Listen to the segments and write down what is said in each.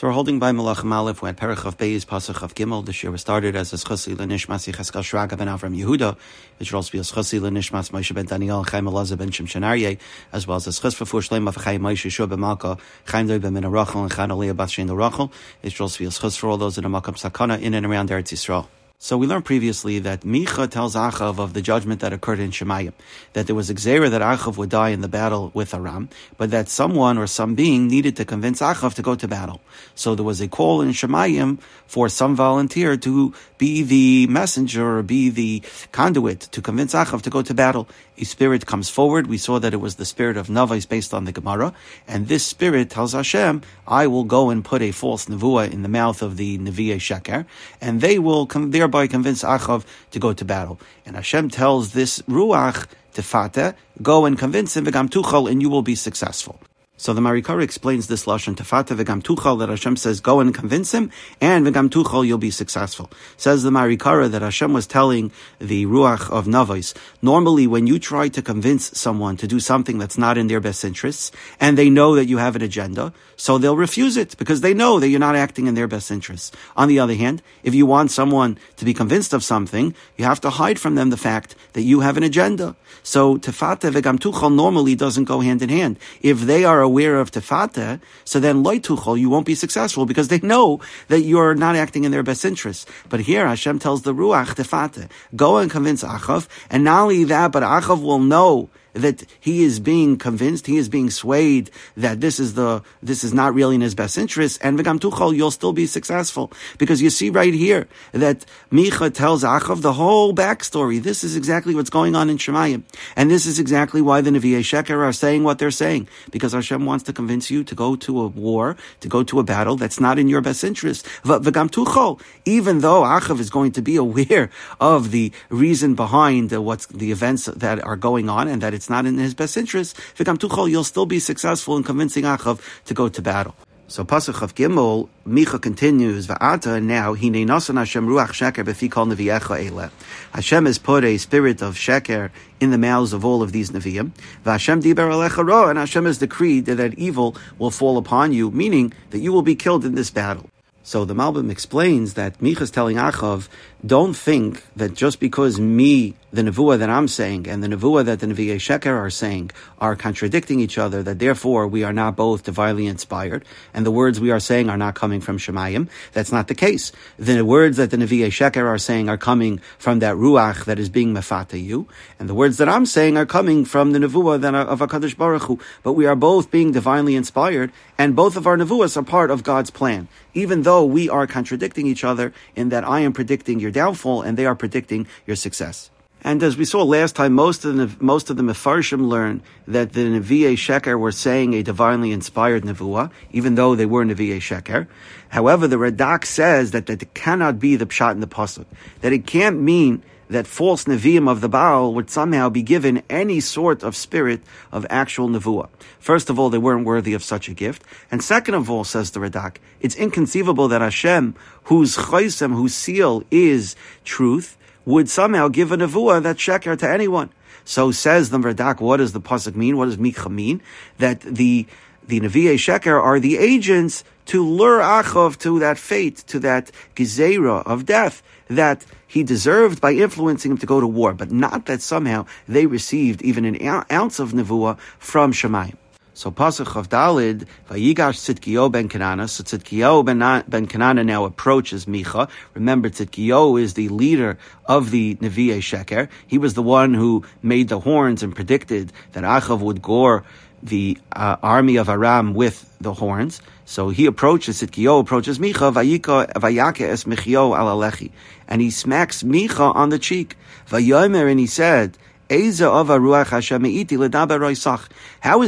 So we're holding by Malachim Aleph. We're at Perich of Beis, Pasach of Gimel. This year we started as a Schussi Lenishmas Yecheskel Shraga ben Avram Yehuda. It should also be a Schussi Lenishmas Moshe ben Daniel Chaim Elazar ben Shimshonarye, as well as a Schus for Fush Leim of Chaim Moshe Shua ben Malka, Chaim Doi ben Rachel, and Chan Aliyah Bas Shein Rachel. It should also be a Schus for all those in the Makam Sakana in and around Eretz Yisrael. So we learned previously that Micha tells Achav of the judgment that occurred in Shemayim, that there was a gezerah that Achav would die in the battle with Aram, but that someone or some being needed to convince Achav to go to battle. So there was a call in Shemayim for some volunteer to be the messenger or be the conduit to convince Achav to go to battle. A spirit comes forward. We saw that it was the spirit of Navais based on the Gemara, and this spirit tells Hashem, I will go and put a false nevuah in the mouth of the Nevi'e Sheker, and they will thereby convince Achav to go to battle. And Hashem tells this Ruach tefateh, go and convince him, and you will be successful. So the Marikara explains this lashon tefata v'gam tuchal that Hashem says go and convince him, and v'gam tuchal you'll be successful. Says the Marikara that Hashem was telling the ruach of Navos. Normally, when you try to convince someone to do something that's not in their best interests, and they know that you have an agenda, so they'll refuse it because they know that you're not acting in their best interests. On the other hand, if you want someone to be convinced of something, you have to hide from them the fact that you have an agenda. So tefata v'gam tuchal normally doesn't go hand in hand. If they are aware of tefata, so then loituchol, you won't be successful because they know that you're not acting in their best interests. But here Hashem tells the ruach tefata, go and convince Achav, and not only that, but Achav will know that he is being convinced, he is being swayed that this is the this is not really in his best interest, and v'gam tuchol, you'll still be successful because you see right here that Micha tells Achav the whole backstory. This is exactly what's going on in Shemayim, and this is exactly why the Nevi'ei Sheker are saying what they're saying because Hashem wants to convince you to go to a war, to go to a battle that's not in your best interest. V'gam tuchol, even though Achav is going to be aware of the reason behind uh, what's the events that are going on and that it's not in his best interest, V'gam tuchol, you'll still be successful in convincing Achav to go to battle. So Pasuk of Gimel, Micha continues, Va'ata, now, Hine Nasan Hashem Ruach Sheker Befikol Neviecha Ele. Hashem has put a spirit of Sheker in the mouths of all of these Nevi'im. V'Hashem Diber Alecha Ro, and Hashem has decreed that, that evil will fall upon you, meaning that you will be killed in this battle. So the Malbim explains that Micha is telling Achav, don't think that just because me the nevuah that I'm saying and the nevuah that the Nevi'ei Sheker are saying are contradicting each other, that therefore we are not both divinely inspired, and the words we are saying are not coming from Shemayim. That's not the case. The words that the Nevi'ei Sheker are saying are coming from that ruach that is being mefata you, and the words that I'm saying are coming from the nevuah of Hakadosh Baruch Hu. But we are both being divinely inspired, and both of our nevuahs are part of God's plan. Even though we are contradicting each other in that I am predicting your downfall and they are predicting your success. And as we saw last time, most of the most of the Mefarshim learn that the Nevi'e Sheker were saying a divinely inspired Nevuah, even though they were Nevi'e Sheker. However, the Radak says that, that cannot be the Pshat in the Pasuk. That it can't mean that false Nevi'im of the Baal would somehow be given any sort of spirit of actual Nevuah. First of all, they weren't worthy of such a gift. And second of all, says the Radak, it's inconceivable that Hashem, whose chaysem, whose seal is truth, would somehow give a nevuah that sheker to anyone. So says the Radak, what does the pasuk mean? What does Micha mean? That the the Nevi'e Sheker are the agents to lure Achav to that fate, to that gezerah of death that he deserved by influencing him to go to war, but not that somehow they received even an ounce of nevuah from Shemayim. So Pasuk of Dalid, Vayigash Tzidkiyo ben Kanana. So Tzidkiyo ben, ben Kanana now approaches Micha. Remember, Tzidkiyo is the leader of the Nevi'e Sheker. He was the one who made the horns and predicted that Achav would gore the uh, army of Aram with the horns. So he approaches Tzidkiyo, approaches Micha, Vayika, Vayake es Michio alalechi. And he smacks Micha on the cheek. Vayomer, and he said, how is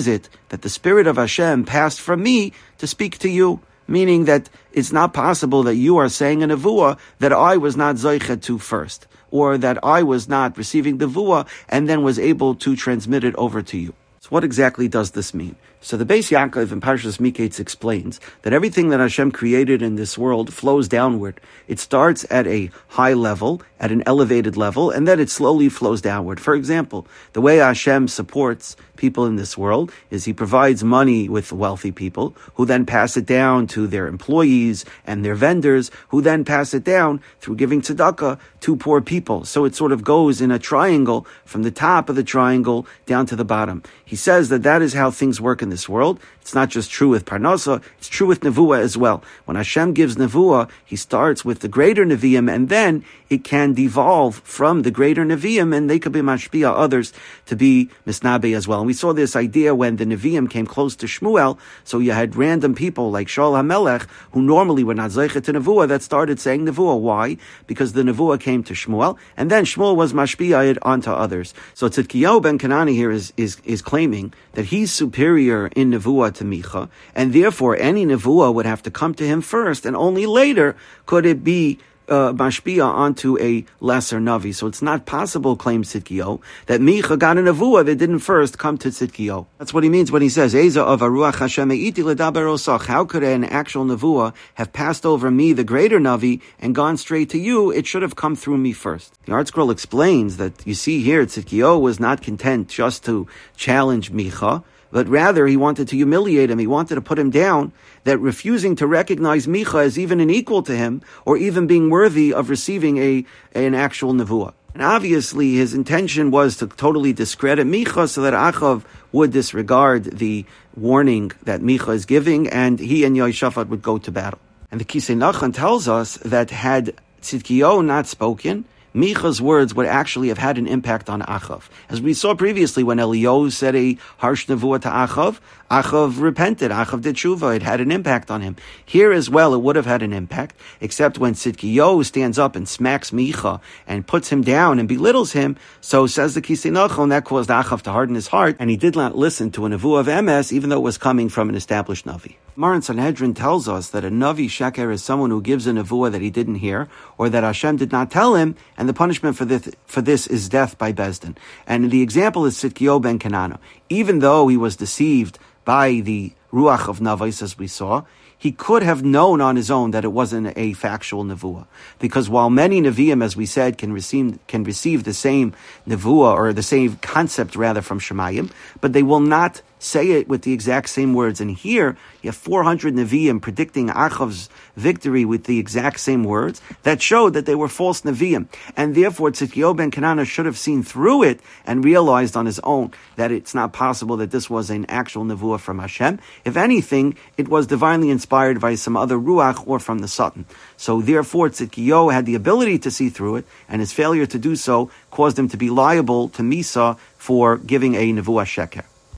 it that the Spirit of Hashem passed from me to speak to you? Meaning that it's not possible that you are saying a nevuah that I was not zoichet to first, or that I was not receiving the nevuah and then was able to transmit it over to you. So what exactly does this mean? So the Beis Yaakov in Parshas Miketz explains that everything that Hashem created in this world flows downward. It starts at a high level, at an elevated level, and then it slowly flows downward. For example, the way Hashem supports people in this world is He provides money with wealthy people, who then pass it down to their employees and their vendors, who then pass it down through giving tzedakah to poor people. So it sort of goes in a triangle from the top of the triangle down to the bottom. He says that that is how things work in this world. It's not just true with Parnasa, it's true with Nevuah as well. When Hashem gives Nevuah, He starts with the greater Nevi'im and then it can devolve from the greater Nevi'im and they could be mashpia others to be misnabe as well. And we saw this idea when the Nevi'im came close to Shmuel, so you had random people like Shaul HaMelech who normally were not zeichet to Nevuah that started saying Nevuah. Why? Because the Nevuah came to Shmuel and then Shmuel was mashpia it onto others. So Tzidkiyahu ben Kanani here is, is, is claiming that he's superior in Nevuah to Micha, and therefore any Nevuah would have to come to him first, and only later could it be uh, mashpia onto a lesser navi. So it's not possible, claims Tzidkiyo, that Micha got a nevuah that didn't first come to Tzidkiyo. That's what he means when he says, Eza of Aruach Hashem osach. How could an actual nevuah have passed over me, the greater navi, and gone straight to you? It should have come through me first. The ArtScroll explains that you see here, Tzidkiyo was not content just to challenge Micha, but rather he wanted to humiliate him. He wanted to put him down, that refusing to recognize Micha as even an equal to him, or even being worthy of receiving a, an actual nevuah. And obviously his intention was to totally discredit Micha so that Achav would disregard the warning that Micha is giving, and he and Yehoshaphat would go to battle. And the Kisei Nachman tells us that had Tzidkiyo not spoken, Micha's words would actually have had an impact on Achav. As we saw previously, when Eliyahu said a harsh nevuah to Achav, Achav repented. Achav did tshuva. It had an impact on him. Here as well, it would have had an impact, except when Tzidkiyo stands up and smacks Micha and puts him down and belittles him. So says the Kisei Nachon, that caused Achav to harden his heart, and he did not listen to a nevuah of emes, even though it was coming from an established Navi. Maran Sanhedrin tells us that a Navi Sheker is someone who gives a nevuah that he didn't hear, or that Hashem did not tell him, and the punishment for this, for this is death by Beis Din. And the example is Tzidkiyo ben Kanano. Even though he was deceived by the Ruach of Navais, as we saw, he could have known on his own that it wasn't a factual nevuah. Because while many nevi'im, as we said, can receive, can receive the same nevuah, or the same concept rather from Shemayim, but they will not say it with the exact same words. And here, you have 400 Nevi'im predicting Achav's victory with the exact same words that showed that they were false Nevi'im. And therefore, Tzidkiyo ben Kanana should have seen through it and realized on his own that it's not possible that this was an actual Nevuah from Hashem. If anything, it was divinely inspired by some other Ruach or from the Satan. So therefore, Tzidkiyo had the ability to see through it, and his failure to do so caused him to be liable to Misa for giving a Nevuah Sheker.